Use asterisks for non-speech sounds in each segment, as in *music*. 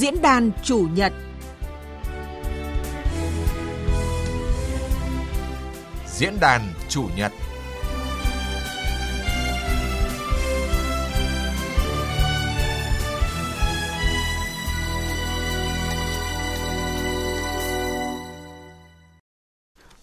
Diễn đàn chủ nhật. Diễn đàn chủ nhật.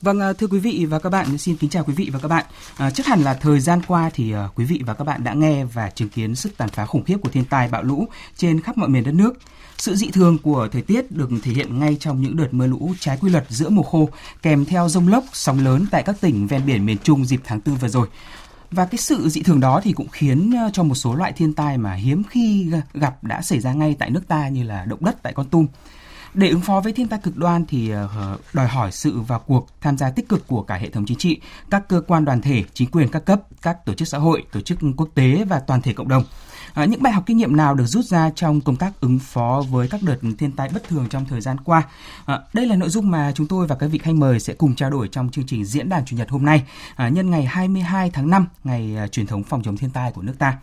Vâng, à, thưa quý vị và các bạn, xin kính chào quý vị và các bạn. À, chắc hẳn là thời gian qua thì uh, quý vị và các bạn đã nghe và chứng kiến sức tàn phá khủng khiếp của thiên tai bão lũ trên khắp mọi miền đất nước. Sự dị thường của thời tiết được thể hiện ngay trong những đợt mưa lũ trái quy luật giữa mùa khô, kèm theo rông lốc, sóng lớn tại các tỉnh ven biển miền Trung dịp tháng 4 vừa rồi. Và cái sự dị thường đó thì cũng khiến à, cho một số loại thiên tai mà hiếm khi gặp đã xảy ra ngay tại nước ta như là động đất tại Con Tum. Để ứng phó với thiên tai cực đoan thì ờ, đòi hỏi sự vào cuộc tham gia tích cực của cả hệ thống chính trị, các cơ quan đoàn thể, chính quyền các cấp, các tổ chức xã hội, tổ chức quốc tế và toàn thể cộng đồng. À, những bài học kinh nghiệm nào được rút ra trong công tác ứng phó với các đợt thiên tai bất thường trong thời gian qua? À, đây là nội dung mà chúng tôi và các vị khách mời sẽ cùng trao đổi trong chương trình diễn đàn chủ nhật hôm nay, à, nhân ngày 22 tháng 5, ngày truyền thống phòng chống thiên tai của nước ta.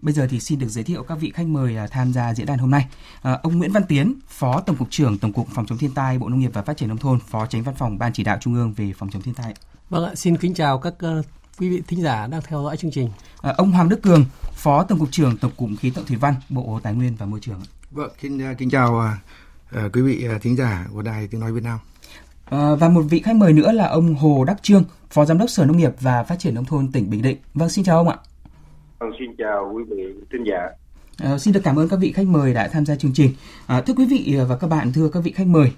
Bây giờ thì xin được giới thiệu các vị khách mời à, tham gia diễn đàn hôm nay. À, ông Nguyễn Văn Tiến, Phó Tổng cục trưởng Tổng cục Phòng chống thiên tai, Bộ Nông nghiệp và Phát triển nông thôn, Phó Tránh Văn phòng Ban Chỉ đạo Trung ương về phòng chống thiên tai. Vâng ạ, xin kính chào các uh, quý vị thính giả đang theo dõi chương trình. À, ông Hoàng Đức Cường, Phó Tổng cục trưởng Tổng cục Khí tượng Thủy văn, Bộ Tài nguyên và Môi trường. Vâng, xin uh, kính chào uh, quý vị thính giả của Đài Tiếng nói Việt Nam. À, và một vị khách mời nữa là ông Hồ Đắc Trương, Phó Giám đốc Sở Nông nghiệp và Phát triển nông thôn tỉnh Bình Định. Vâng, xin chào ông ạ. Vâng, xin chào quý vị thính giả. À, xin được cảm ơn các vị khách mời đã tham gia chương trình. À, thưa quý vị và các bạn, thưa các vị khách mời,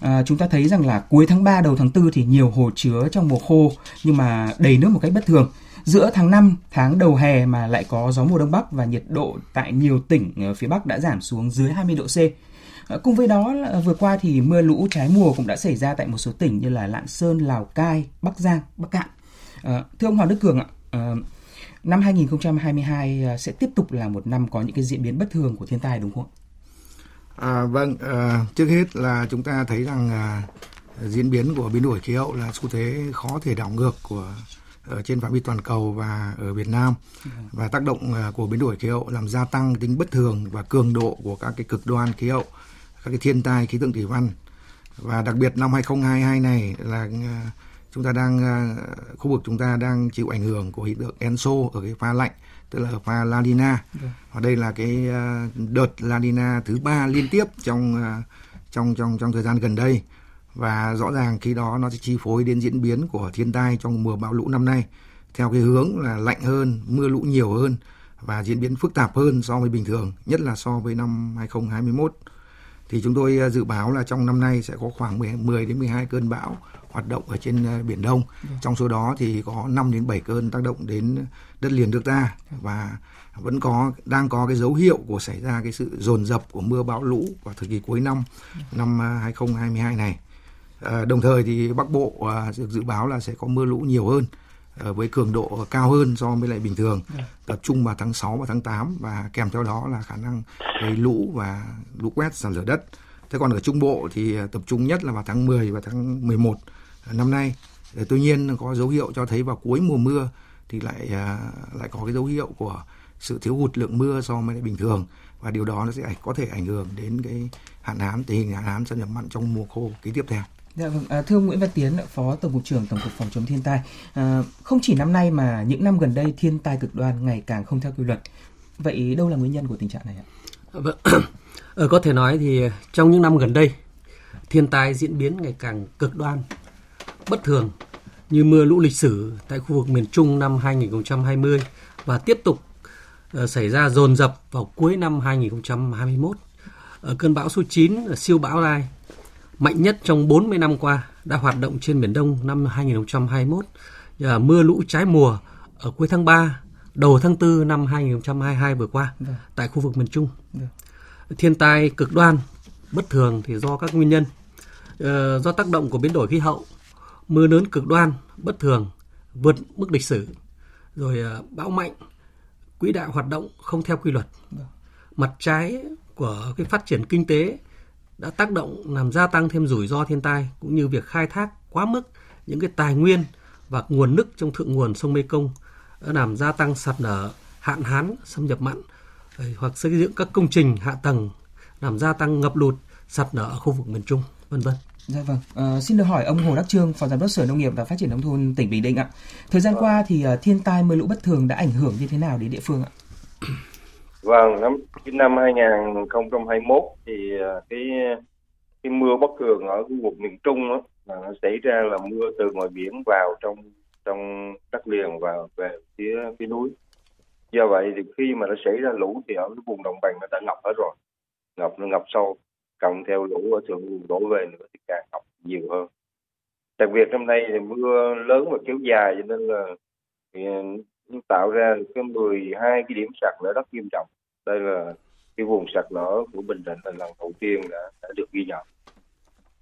à, chúng ta thấy rằng là cuối tháng 3 đầu tháng 4 thì nhiều hồ chứa trong mùa khô nhưng mà đầy nước một cách bất thường. Giữa tháng 5, tháng đầu hè mà lại có gió mùa đông bắc và nhiệt độ tại nhiều tỉnh phía Bắc đã giảm xuống dưới 20 độ C. À, cùng với đó là vừa qua thì mưa lũ trái mùa cũng đã xảy ra tại một số tỉnh như là Lạng Sơn, Lào Cai, Bắc Giang, Bắc Cạn. À, thưa ông Hoàng Đức Cường ạ, à, năm 2022 ờ, sẽ tiếp tục là một năm có những cái diễn biến bất thường của thiên tai đúng không À, vâng, à, trước hết là chúng ta thấy rằng à, diễn biến của biến đổi khí hậu là xu thế khó thể đảo ngược của ở trên phạm vi toàn cầu và ở Việt Nam. Và tác động của biến đổi khí hậu làm gia tăng tính bất thường và cường độ của các cái cực đoan khí hậu, các cái thiên tai khí tượng thủy văn. Và đặc biệt năm 2022 này là chúng ta đang à, khu vực chúng ta đang chịu ảnh hưởng của hiện tượng Enso ở cái pha lạnh tức là pha La Nina vâng. và đây là cái à, đợt La Nina thứ ba liên tiếp trong à, trong trong trong thời gian gần đây và rõ ràng khi đó nó sẽ chi phối đến diễn biến của thiên tai trong mùa bão lũ năm nay theo cái hướng là lạnh hơn, mưa lũ nhiều hơn và diễn biến phức tạp hơn so với bình thường, nhất là so với năm 2021. Thì chúng tôi dự báo là trong năm nay sẽ có khoảng 10 đến 12 cơn bão hoạt động ở trên ờ, biển Đông. Ừ. Trong số đó thì có 5 đến 7 cơn tác động đến đất liền nước ta và vẫn có đang có cái dấu hiệu của xảy ra cái sự dồn dập của mưa bão lũ vào thời kỳ cuối năm năm 2022 ờ, này. À, đồng thời thì Bắc Bộ à, được dự báo là sẽ có mưa lũ nhiều hơn à, với cường độ cao hơn so với lại bình thường tập trung vào tháng 6 và tháng 8 và kèm theo đó là khả năng gây lũ và lũ quét sạt lở đất. Thế còn ở Trung Bộ thì tập trung nhất là vào tháng 10 và tháng 11 năm nay tuy nhiên có dấu hiệu cho thấy vào cuối mùa mưa thì lại à, lại có cái dấu hiệu của sự thiếu hụt lượng mưa so với bình thường và điều đó nó sẽ có thể ảnh hưởng đến cái hạn hán tình hình hạn hán xâm nhập mặn trong mùa khô kỳ tiếp theo. Dạ vâng, à, thưa ông Nguyễn Văn Tiến, Phó Tổng cục trưởng Tổng cục Phòng chống thiên tai, à, không chỉ năm nay mà những năm gần đây thiên tai cực đoan ngày càng không theo quy luật. Vậy đâu là nguyên nhân của tình trạng này ạ? Vâng, ờ, có thể nói thì trong những năm gần đây thiên tai diễn biến ngày càng cực đoan bất thường như mưa lũ lịch sử tại khu vực miền Trung năm 2020 và tiếp tục uh, xảy ra dồn dập vào cuối năm 2021. Ở cơn bão số 9 siêu bão Lai mạnh nhất trong 40 năm qua đã hoạt động trên biển Đông năm 2021 và mưa lũ trái mùa ở cuối tháng 3, đầu tháng 4 năm 2022 vừa qua Được. Vâng. tại khu vực miền Trung. Được. Thiên tai cực đoan bất thường thì do các nguyên nhân uh, do tác động của biến đổi khí hậu mưa lớn cực đoan, bất thường, vượt mức lịch sử, rồi ờ, bão mạnh, quỹ đạo hoạt động không theo quy luật. Mặt trái của cái phát triển kinh tế đã tác động làm gia tăng thêm rủi ro thiên tai cũng như việc khai thác quá mức những cái tài nguyên và nguồn nước trong thượng nguồn sông Mê Công đã làm gia tăng sạt lở, hạn hán, xâm nhập mặn ờ, hoặc xây dựng các công trình hạ tầng làm gia tăng ngập lụt, sạt lở ở khu vực miền Trung, vân vân. Dạ vâng. À, xin được hỏi ông Hồ Đắc Trương, Phó Giám đốc Sở Nông nghiệp và Phát triển nông thôn tỉnh Bình Định ạ. Thời gian qua thì uh, thiên tai mưa lũ bất thường đã ảnh hưởng như thế nào đến địa phương ạ? *clears throat* Vâng, năm năm 2021 thì uh, cái cái mưa bất thường ở khu vực miền Trung đó, là nó xảy ra là mưa từ ngoài biển vào trong trong đất liền và về phía phía núi. Do vậy thì khi mà nó xảy ra lũ thì ở cái vùng đồng bằng nó đã ngập hết rồi, ngập nó ngập sâu cộng theo lũ ở thượng nguồn đổ về nữa thì càng ngập nhiều hơn. Đặc biệt năm nay thì mưa lớn và kéo dài cho nên là thì ờ, tạo ra cái 12 cái điểm sạt lở đất nghiêm trọng. Đây là cái vùng sạt lở của Bình Định là lần đầu tiên đã, đã được ghi nhận.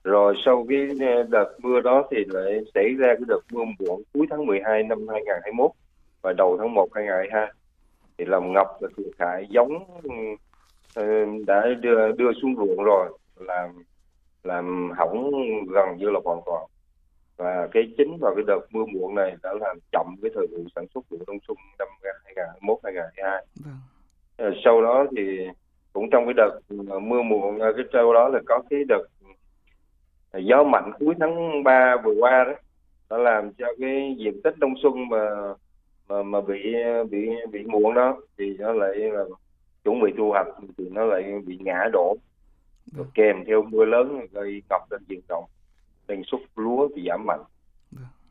Rồi sau cái ờ, đợt mưa đó thì lại xảy ra cái đợt mưa muộn cuối tháng 12 năm 2021 và đầu tháng 1 2022 thì làm ngập và thiệt hại giống đã đưa đưa xuống ruộng rồi làm làm hỏng gần như là hoàn toàn và cái chính vào cái đợt mưa muộn này đã làm chậm cái thời vụ sản xuất vụ đông xuân năm 2021 2022 vâng. Ờ, sau đó thì cũng trong cái đợt mưa muộn ờ, cái sau đó là có cái đợt gió mạnh cuối tháng 3 vừa qua đó nó làm cho cái diện tích đông xuân mà mà mà bị bị bị muộn đó thì nó lại là chuẩn bị thu hoạch thì nó lại bị ngã đổ. Rồi kèm theo mưa lớn gây ngập trên diện rộng năng suất lúa bị giảm mạnh.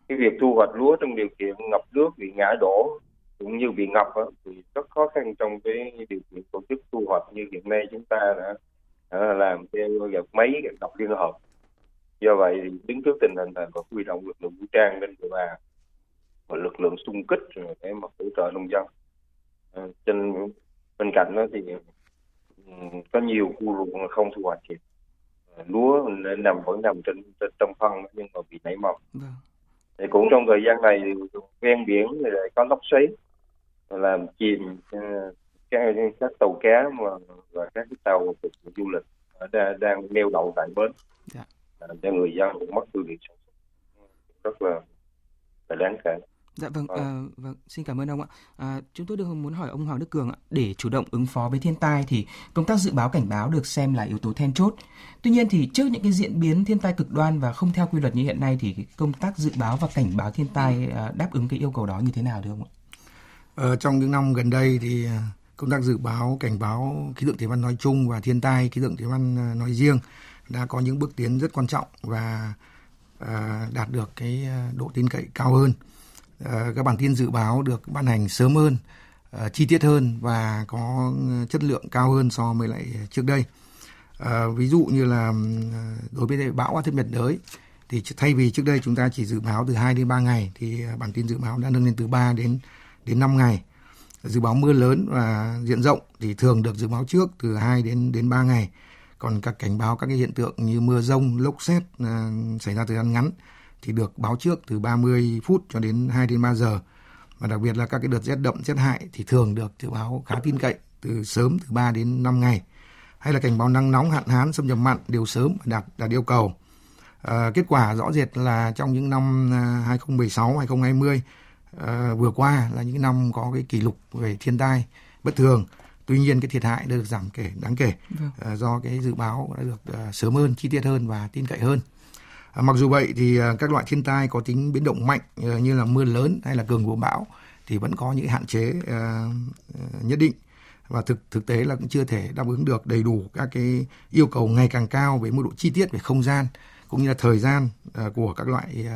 Cái việc thu hoạch lúa trong điều kiện ngập nước bị ngã đổ cũng như bị ngập đó, thì rất khó khăn trong cái điều kiện tổ chức thu hoạch như hiện nay chúng ta đã, đã làm theo gạt máy gạt liên hợp. Do vậy thì đứng trước tình hình này có huy động lực lượng vũ trang lên địa bàn và lực lượng xung kích để mà hỗ trợ nông dân. À, trên bên cạnh đó thì ừ, có nhiều khu ruộng không thu hoạch kịp lúa nằm vẫn nằm trên, trên trong phân nhưng mà bị nảy mầm vâng. thì cũng trong thời gian này ven biển thì lại có lốc xoáy làm chìm ờ, các, các tàu cá mà và các cái tàu du lịch đang, đang neo đậu tại bến dạ. cho người dân cũng mất sản xuất rất là là đáng kể Dạ vâng, à, vâng, xin cảm ơn ông ạ. À, chúng tôi được muốn hỏi ông Hoàng Đức Cường ạ, để chủ động ứng phó với thiên tai thì công tác dự báo cảnh báo được xem là yếu tố then chốt. Tuy nhiên thì trước những cái diễn biến thiên tai cực đoan và không theo quy luật như hiện nay thì công tác dự báo và cảnh báo thiên tai à, đáp ứng cái yêu cầu đó như thế nào được không ạ? Ờ, trong những năm gần đây thì công tác dự báo cảnh báo khí tượng thủy văn nói chung và thiên tai khí tượng thủy văn nói riêng đã có những bước tiến rất quan trọng và à, đạt được cái độ tin cậy cao hơn Ờ, các bản tin dự báo được ban hành sớm hơn, ờ, chi tiết hơn và có ờ, chất lượng cao hơn so với lại trước đây. Ví dụ như là đối với bão áp thấp nhiệt đới thì thay vì trước đây chúng ta chỉ dự báo từ 2 đến 3 ngày thì bản tin dự báo đã nâng lên từ 3 đến đến 5 ngày. Dự báo mưa lớn và diện rộng thì thường được dự báo trước từ 2 đến đến 3 ngày. Còn các cảnh báo các cái hiện tượng như mưa rông, lốc xét uh, xảy ra thời gian ngắn thì được báo trước từ 30 phút cho đến 2 đến 3 giờ. Và đặc biệt là các cái đợt rét đậm, rét hại thì thường được dự báo khá tin cậy từ sớm từ 3 đến 5 ngày. Hay là cảnh báo nắng nóng, hạn hán, xâm nhập mặn đều sớm và đạt đạt yêu cầu. À, kết quả rõ rệt là trong những năm 2016, 2020 à, vừa qua là những năm có cái kỷ lục về thiên tai bất thường. Tuy nhiên cái thiệt hại được giảm kể đáng kể vâng. à, do cái dự báo đã được à, sớm hơn, chi tiết hơn và tin cậy hơn. À, mặc dù vậy thì à, các loại thiên tai có tính biến động mạnh à, như là mưa lớn hay là cường của bão thì vẫn có những hạn chế nhất định và thực thực tế là cũng chưa thể đáp ứng được đầy đủ các cái yêu cầu ngày càng cao về mức độ chi tiết về không gian cũng như là thời gian của các loại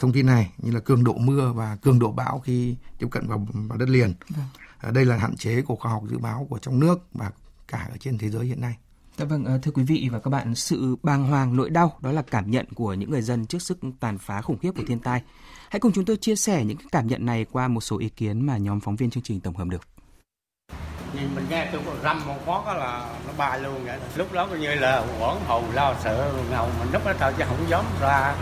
thông tin này như là cường độ mưa và cường độ bão khi tiếp cận vào, vào đất liền. Vâng. Đây là hạn chế của khoa học dự báo của trong nước và cả ở trên thế giới hiện nay. Dạ vâng, ờ, thưa quý vị và các bạn, sự bàng hoàng nỗi đau đó là cảm nhận của những người dân trước sức tàn phá khủng khiếp của thiên tai. Hãy cùng chúng tôi chia sẻ những cảm nhận này qua một số ý kiến mà nhóm phóng viên chương trình tổng hợp được. Nhìn mình nghe tôi có răm một phát là nó bay luôn vậy. Lúc đó coi như là quẩn hồn lo sợ ngầu mình lúc đó thôi chứ không dám ra,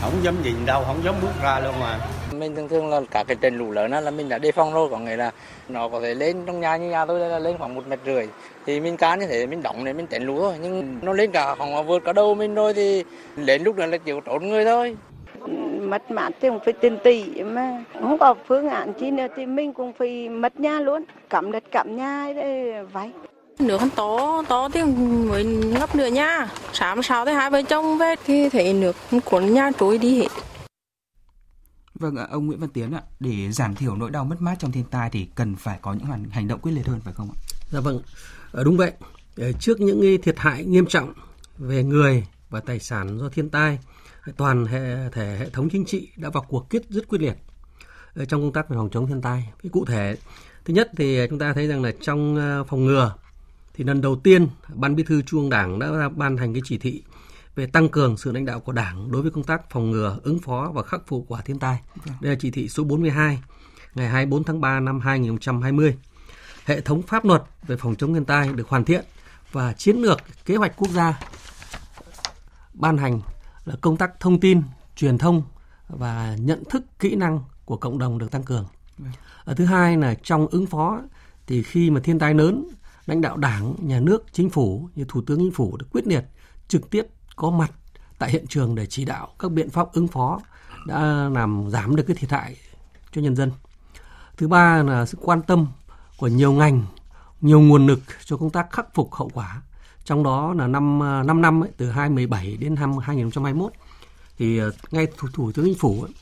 không dám nhìn đâu, không dám bước ra luôn mà mình thường thường là cả cái trận lũ lớn là mình đã đề phòng rồi có nghĩa là nó có thể lên trong nhà như nhà tôi là lên khoảng một mét rưỡi thì mình cá như thế mình đóng để mình tránh lũ thôi nhưng nó lên cả khoảng vượt cả đầu mình rồi thì đến lúc đó là chịu trốn người thôi mất mát thì cũng phải tiền tỷ mà không có phương án chi nữa thì mình cũng phải mất nhà luôn cắm đất cắm nhà để vay Nước hắn to, to thì mới ngập nửa nha. Sáng sau thì hai vợ chồng về thì thấy nước cuốn nhà trôi đi hết. Vâng ạ, ông Nguyễn Văn Tiến ạ, để giảm thiểu nỗi đau mất mát trong thiên tai thì cần phải có những hành động quyết liệt hơn phải không ạ? Dạ vâng, ờ, đúng vậy. Ờ, trước những thiệt hại nghiêm trọng về người và tài sản do thiên tai, toàn hệ thể hệ thống chính trị đã vào cuộc quyết rất quyết liệt ờ, trong công tác về phòng chống thiên tai. Cái cụ thể, thứ nhất thì chúng ta thấy rằng là trong phòng ngừa thì lần đầu tiên ban bí thư trung ương đảng đã ban hành cái chỉ thị về tăng cường sự lãnh đạo của Đảng đối với công tác phòng ngừa, ứng phó và khắc phục quả thiên tai. Đây là chỉ thị số 42 ngày 24 tháng 3 năm 2020. Hệ thống pháp luật về phòng chống thiên tai được hoàn thiện và chiến lược kế hoạch quốc gia ban hành là công tác thông tin, truyền thông và nhận thức kỹ năng của cộng đồng được tăng cường. Ở thứ hai là trong ứng phó thì khi mà thiên tai lớn, lãnh đạo đảng, nhà nước, chính phủ như thủ tướng chính phủ được quyết liệt trực tiếp có mặt tại hiện trường để chỉ đạo các biện pháp ứng phó đã làm giảm được cái thiệt hại cho nhân dân. Thứ ba là sự quan tâm của nhiều ngành, nhiều nguồn lực cho công tác khắc phục hậu quả. Trong đó là năm à, 5 năm ấy, từ 2017 đến năm 2021 thì à, ngay thủ, thủ tướng chính phủ ấy,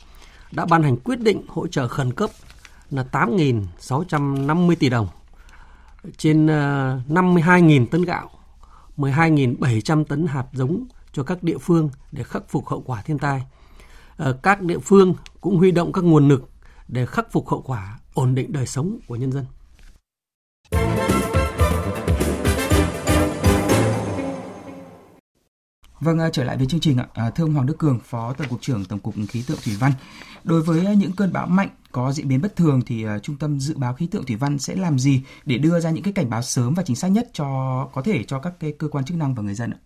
đã ban hành quyết định hỗ trợ khẩn cấp là 8.650 tỷ đồng trên à, 52.000 tấn gạo, 12.700 tấn hạt giống cho các địa phương để khắc phục hậu quả thiên tai. Ờ, các địa phương cũng huy động các nguồn lực để khắc phục hậu quả, ổn định đời sống của nhân dân. Vâng, à, trở lại với chương trình ạ. À, thưa ông Hoàng Đức Cường, Phó Tổng cục trưởng Tổng cục Khí tượng Thủy văn. Đối với à, những cơn bão mạnh có diễn biến bất thường thì Trung tâm Dự báo Khí tượng Thủy văn sẽ làm gì để đưa ra những cái cảnh báo sớm và chính xác nhất cho có thể cho các cái cơ quan chức năng và người dân ạ?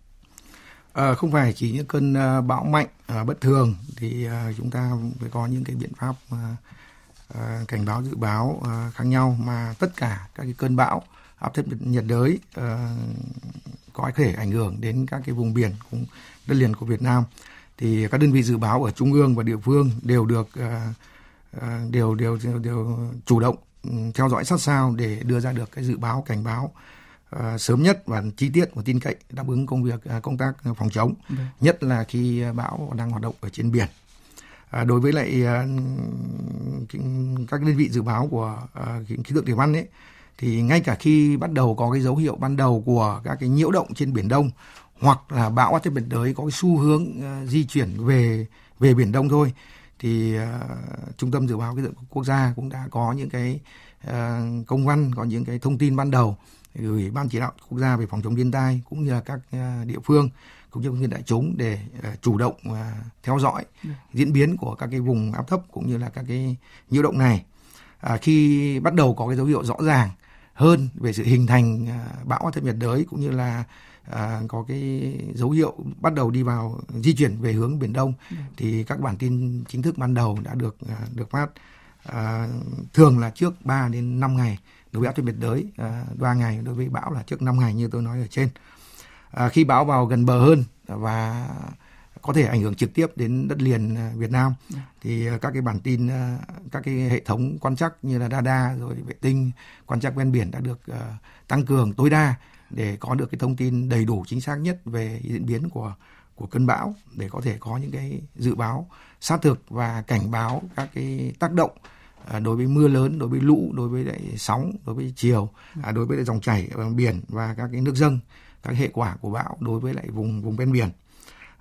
À, không phải chỉ những cơn bão mạnh à, bất thường thì à, chúng ta phải có những cái biện pháp à, uh, cảnh báo dự báo uh, khác nhau mà tất cả các cái cơn bão áp thấp nhiệt đới uh, có thể ảnh hưởng đến các cái vùng biển cũng đất liền của Việt Nam. Thì các đơn vị dự báo ở trung ương và địa phương đều được uh, uh, đều, đều đều đều chủ động um, theo dõi sát sao để đưa ra được cái dự báo cảnh báo uh, sớm nhất và chi tiết và tin cậy đáp ứng công việc uh, công tác phòng chống. Ừ. nhất là khi bão đang hoạt động ở trên biển À, đối với lại à, các đơn vị dự báo của à, khí tượng thủy văn ấy thì ngay cả khi bắt đầu có cái dấu hiệu ban đầu của các cái nhiễu động trên biển Đông hoặc là bão áp thấp nhiệt đới có cái xu hướng uh, di chuyển về về biển Đông thôi thì uh, trung tâm dự báo khí tượng quốc gia cũng đã có những cái uh, công văn có những cái thông tin ban đầu gửi ban chỉ đạo quốc gia về phòng chống thiên tai cũng như là các uh, địa phương cũng như nhân đại chúng để uh, chủ động uh, theo dõi ừ. diễn biến của các cái vùng áp thấp cũng như là các cái nhiễu động này à, khi bắt đầu có cái dấu hiệu rõ ràng hơn về sự hình thành à, bão áp thấp nhiệt đới cũng như là à, có cái dấu hiệu bắt đầu đi vào di chuyển về hướng biển Đông ừ. thì các bản tin chính thức ban đầu đã được được phát à, thường là trước 3 đến 5 ngày đối với áp thấp nhiệt đới à, 3 ngày đối với bão là trước 5 ngày như tôi nói ở trên khi bão vào gần bờ hơn và có thể ảnh hưởng trực tiếp đến đất liền à, Việt Nam dạ. thì à, các cái bản tin à, các cái hệ thống quan trắc như là radar rồi vệ tinh quan trắc ven biển đã được tăng cường tối đa để có được cái thông tin đầy đủ chính xác nhất về diễn biến của của cơn bão để có thể có những cái dự báo sát thực và cảnh báo các cái tác động đối với mưa lớn, đối với lũ, đối với lại sóng, đối với chiều, đối với lại dòng chảy ở biển và các cái nước dâng, các hệ quả của bão đối với lại vùng vùng ven biển.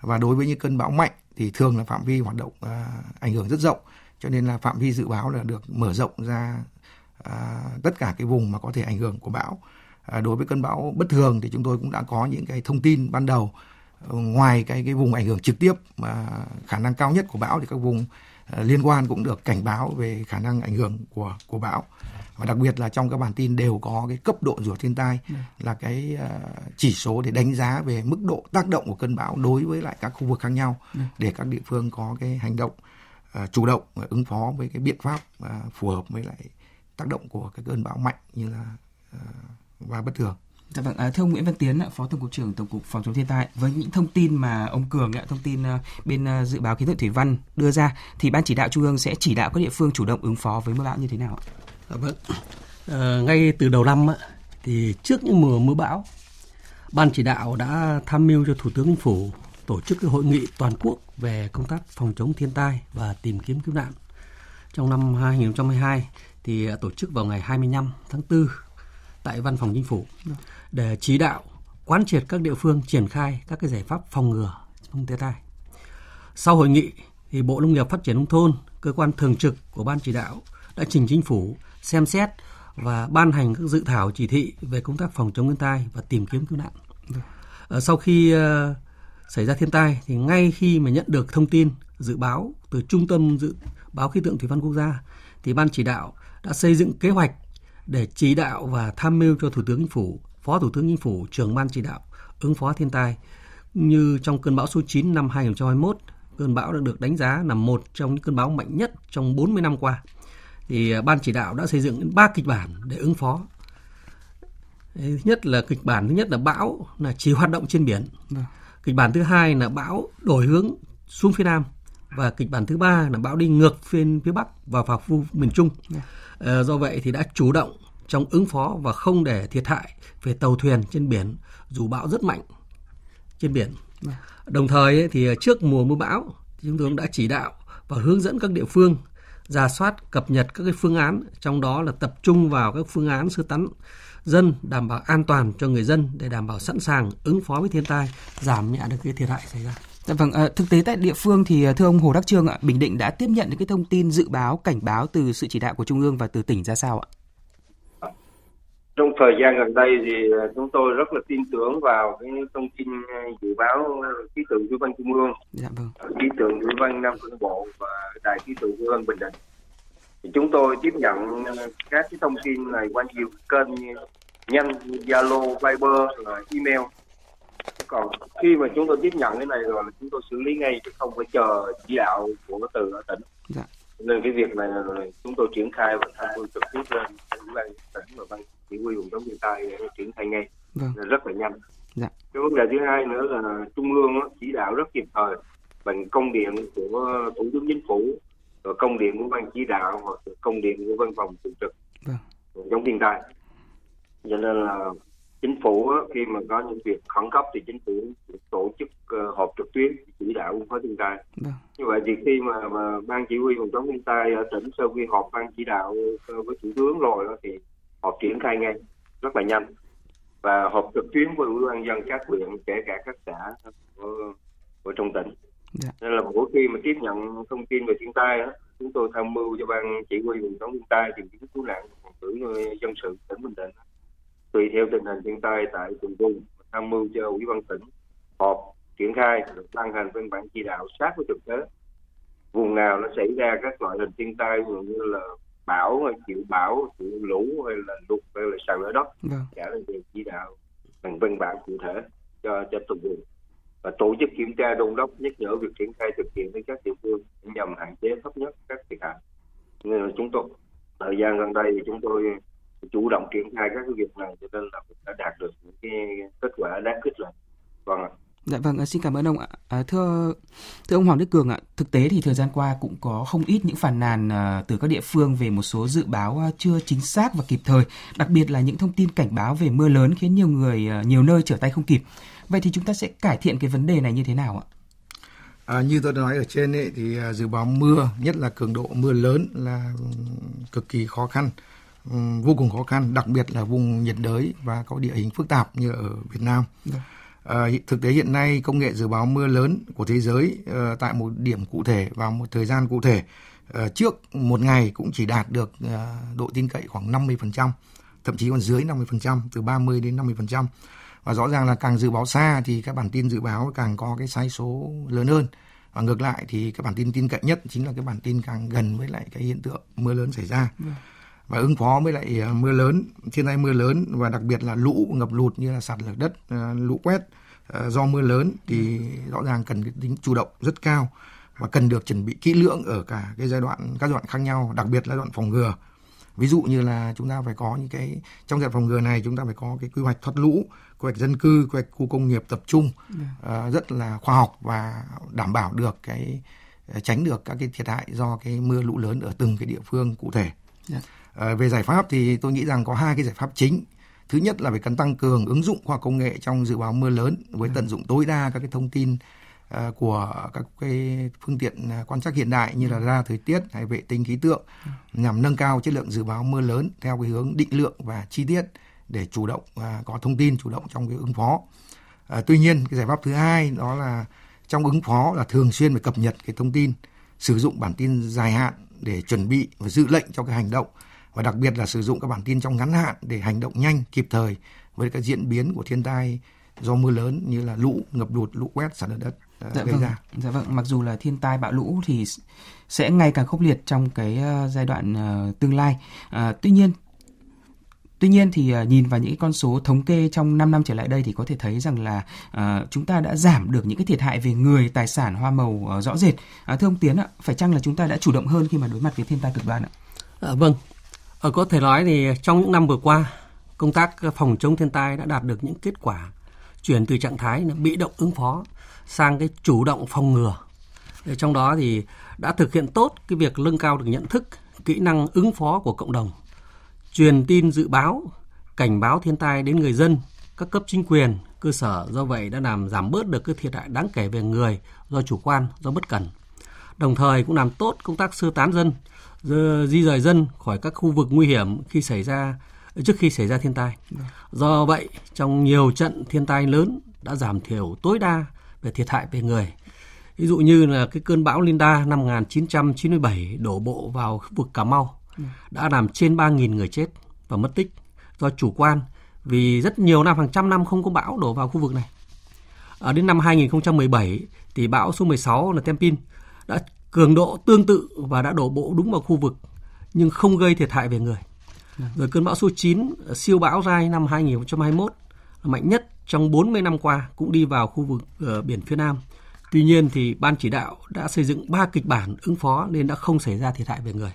Và đối với những cơn bão mạnh thì thường là phạm vi hoạt động à, ảnh hưởng rất rộng. Cho nên là phạm vi dự báo là được mở rộng ra à, tất cả cái vùng mà có thể ảnh hưởng của bão. À, đối với cơn bão bất thường thì chúng tôi cũng đã có những cái thông tin ban đầu. Ngoài cái cái vùng ảnh hưởng trực tiếp mà khả năng cao nhất của bão thì các vùng liên quan cũng được cảnh báo về khả năng ảnh hưởng của của bão và đặc biệt là trong các bản tin đều có cái cấp độ rủi thiên tai ừ. là cái uh, chỉ số để đánh giá về mức độ tác động của cơn bão đối với lại các khu vực khác nhau ừ. để các địa phương có cái hành động uh, chủ động ứng phó với cái biện pháp phù hợp với lại tác động của cái cơn bão mạnh như là và bất thường. Dạ vâng, à, thưa ông Nguyễn Văn Tiến, Phó Tổng cục trưởng Tổng cục Phòng chống thiên tai, với những thông tin mà ông Cường, thông tin ờ, bên ờ, dự báo khí tượng thủy văn đưa ra, thì ban chỉ đạo trung ương sẽ chỉ đạo các địa phương chủ động ứng phó với mưa bão như thế nào? Dạ vâng. À, ngay từ đầu năm thì trước những mùa mưa bão, Ban chỉ đạo đã tham mưu cho Thủ tướng Chính phủ tổ chức cái hội nghị toàn quốc về công tác phòng chống thiên tai và tìm kiếm cứu nạn. Trong năm 2022 thì tổ chức vào ngày 25 tháng 4 tại Văn phòng Chính phủ để chỉ đạo quán triệt các địa phương triển khai các cái giải pháp phòng ngừa trong thiên tai. Sau hội nghị thì Bộ Nông nghiệp Phát triển nông thôn, cơ quan thường trực của ban chỉ đạo đã trình chính phủ xem xét và ban hành các dự thảo chỉ thị về công tác phòng chống thiên tai và tìm kiếm cứu nạn. Ở sau khi uh, xảy ra thiên tai thì ngay khi mà nhận được thông tin dự báo từ Trung tâm dự báo khí tượng thủy văn quốc gia thì ban chỉ đạo đã xây dựng kế hoạch để chỉ đạo và tham mưu cho Thủ tướng Chính phủ, Phó Thủ tướng Chính phủ, trưởng ban chỉ đạo ứng phó thiên tai như trong cơn bão số 9 năm 2021, cơn bão đã được đánh giá là một trong những cơn bão mạnh nhất trong 40 năm qua. Thì à, ban chỉ đạo đã xây dựng ba kịch bản để ứng phó. Thứ nhất là kịch bản thứ nhất là bão là chỉ hoạt động trên biển. Vâng. Kịch bản thứ hai là bão đổi hướng xuống phía nam và kịch bản thứ ba là bão đi ngược phiên phía bắc và vào khu miền trung. À, do vậy thì đã chủ động trong ứng phó và không để thiệt hại về tàu thuyền trên biển dù bão rất mạnh trên biển. Đồng thời thì trước mùa mưa bão chúng tôi đã chỉ đạo và hướng dẫn các địa phương ra soát cập nhật các cái phương án trong đó là tập trung vào các phương án sơ tán dân đảm bảo an toàn cho người dân để đảm bảo sẵn sàng ứng phó với thiên tai giảm nhẹ được cái thiệt hại xảy ra. Dạ vâng, à, thực tế tại địa phương thì ờ, thưa ông Hồ Đắc Trương ạ, Bình Định đã tiếp nhận những cái thông tin dự báo, cảnh báo từ sự chỉ đạo của Trung ương và từ tỉnh ra sao ạ? Trong thời gian gần đây thì à, chúng tôi rất là tin tưởng vào cái thông tin dự báo khí tượng thủy văn trung ương, dạ vâng. khí tượng thủy văn Nam Trung Bộ và đài khí tượng thủy văn Bình Định. Thì chúng tôi tiếp nhận các cái thông tin này qua nhiều kênh như nhanh Zalo, Viber, email còn khi mà chúng tôi tiếp nhận cái này rồi là chúng tôi xử lý ngay chứ không phải chờ chỉ đạo của từ ở tỉnh dạ. Nên cái việc này là chúng tôi triển khai và tham mưu trực tiếp lên ủy ban tỉnh và ban chỉ huy vùng chống thiên tai để triển khai ngay vâng. rất là nhanh dạ. cái vấn đề thứ hai nữa là trung ương chỉ đạo rất kịp thời bằng công điện của thủ tướng chính phủ rồi công điện của ban chỉ đạo hoặc công điện của văn phòng thường trực vâng. chống thiên tai cho nên là chính phủ khi mà có những việc khẩn cấp thì chính phủ tổ chức ờ, họp trực tuyến chỉ đạo ứng phó thiên tai vâng. như vậy thì khi mà, mà ban chỉ huy phòng chống thiên tai ở tỉnh sau khi họp ban chỉ đạo ờ, với thủ tướng rồi thì họp triển khai ngay rất là nhanh và họp trực tuyến với ủy ban dân các huyện kể cả các xã ở, ở trong tỉnh dạ. nên là mỗi khi mà tiếp nhận thông tin về thiên tai chúng tôi tham mưu cho ban chỉ huy phòng chống thiên tai tìm kiếm cứu nạn phòng tử dân sự tỉnh bình định tùy theo tình hình thiên tai tại từng vùng tham mưu cho ủy ban tỉnh họp triển khai ban hành văn bản chỉ đạo sát với thực tế. Vùng nào nó xảy ra các loại hình thiên tai như là bão hay chịu bão chịu lũ hay là lụt hay là sạt lở đất vâng. cả là việc chỉ đạo bằng văn bản cụ thể cho cho từng vùng. Và tổ chức kiểm tra đôn đốc nhắc nhở việc triển khai thực hiện với các địa phương nhằm hạn chế thấp nhất các thiệt hại. Nên là chúng tôi thời gian gần đây thì chúng tôi chủ động triển khai các cái việc này cho nên là mình đã đạt được những cái kết quả đáng khích lệ vâng ạ Dạ vâng, xin cảm ơn ông ạ. À, thưa thưa ông Hoàng Đức Cường ạ, thực tế thì thời gian qua cũng có không ít những phản nàn uh, từ các địa phương về một số dự báo uh, chưa chính xác và kịp thời, đặc biệt là những thông tin cảnh báo về mưa lớn khiến nhiều người nhiều nơi trở tay không kịp. Vậy thì chúng ta sẽ cải thiện cái vấn đề này như thế nào ạ? À, như tôi nói ở trên ấy, thì dự báo mưa, nhất là cường độ mưa lớn là cực kỳ khó khăn vô cùng khó khăn, đặc biệt là vùng nhiệt đới và có địa hình phức tạp như ở Việt Nam. À, thực tế hiện nay công nghệ dự báo mưa lớn của thế giới uh, tại một điểm cụ thể vào một thời gian cụ thể uh, trước một ngày cũng chỉ đạt được uh, độ tin cậy khoảng 50%, thậm chí còn dưới 50%, từ 30 đến 50%. Và rõ ràng là càng dự báo xa thì các bản tin dự báo càng có cái sai số lớn hơn. Và ngược lại thì các bản tin tin cậy nhất chính là cái bản tin càng gần với lại cái hiện tượng mưa lớn xảy ra. Yeah và ứng phó với lại à, mưa lớn, thiên tai mưa lớn và đặc biệt là lũ ngập lụt như là sạt lở đất, à, lũ quét à, do mưa lớn thì rõ ràng cần cái tính chủ động rất cao và cần được chuẩn bị kỹ lưỡng ở cả cái giai đoạn các giai đoạn khác nhau, đặc biệt là đoạn phòng ngừa. Ví dụ như là chúng ta phải có những cái trong giai đoạn phòng ngừa này chúng ta phải có cái quy hoạch thoát lũ, quy hoạch dân cư, quy hoạch khu công nghiệp tập trung uh, rất là khoa học và đảm bảo được cái tránh được các cái thiệt hại do cái mưa lũ lớn ở từng cái địa phương cụ thể. Yeah. Ờ, về giải pháp thì tôi nghĩ rằng có hai cái giải pháp chính. Thứ nhất là phải cần tăng cường ứng dụng khoa học công nghệ trong dự báo mưa lớn với tận dụng tối đa các cái thông tin à, của các cái phương tiện à, quan trắc hiện đại như là radar thời tiết hay vệ tinh khí tượng nhằm nâng cao chất lượng dự báo mưa lớn theo cái hướng định lượng và chi tiết để chủ động có thông tin chủ động trong cái ứng phó. À, tuy nhiên cái giải pháp thứ hai đó là trong ứng phó là thường xuyên phải cập nhật cái thông tin, sử dụng bản tin dài hạn để chuẩn bị và dự lệnh cho cái hành động và đặc biệt là sử dụng các bản tin trong ngắn hạn để hành động nhanh kịp thời với các diễn biến của thiên tai do mưa lớn như là lũ, ngập lụt, lũ quét, sạt lở đất uh, Dạ gây vâng, ra. dạ vâng. Mặc dù là thiên tai bão lũ thì sẽ ngày càng khốc liệt trong cái ờ, giai đoạn ờ, tương lai. À, tuy nhiên, tuy nhiên thì ờ, nhìn vào những cái con số thống kê trong 5 năm trở lại đây thì có thể thấy rằng là ờ, chúng ta đã giảm được những cái thiệt hại về người, tài sản, hoa màu ờ, rõ rệt. À, thưa ông Tiến ạ, phải chăng là chúng ta đã chủ động hơn khi mà đối mặt với thiên tai cực đoan ạ? À, vâng, ở có thể nói thì trong những năm vừa qua, công tác phòng chống thiên tai đã đạt được những kết quả chuyển từ trạng thái bị động ứng phó sang cái chủ động phòng ngừa. Để trong đó thì đã thực hiện tốt cái việc nâng cao được nhận thức, kỹ năng ứng phó của cộng đồng, truyền tin dự báo, cảnh báo thiên tai đến người dân, các cấp chính quyền, cơ sở do vậy đã làm giảm bớt được cái thiệt hại đáng kể về người do chủ quan, do bất cẩn. Đồng thời cũng làm tốt công tác sơ tán dân, di rời dân khỏi các khu vực nguy hiểm khi xảy ra trước khi xảy ra thiên tai. Do vậy, trong nhiều trận thiên tai lớn đã giảm thiểu tối đa về thiệt hại về người. Ví dụ như là cái cơn bão Linda năm 1997 đổ bộ vào khu vực Cà Mau đã làm trên 3.000 người chết và mất tích do chủ quan vì rất nhiều năm hàng trăm năm không có bão đổ vào khu vực này. À, đến năm 2017 thì bão số 16 là Tempin đã cường độ tương tự và đã đổ bộ đúng vào khu vực nhưng không gây thiệt hại về người. Rồi cơn bão số 9 siêu bão Rai năm 2021 là mạnh nhất trong 40 năm qua cũng đi vào khu vực ở biển phía Nam. Tuy nhiên thì ban chỉ đạo đã xây dựng 3 kịch bản ứng phó nên đã không xảy ra thiệt hại về người.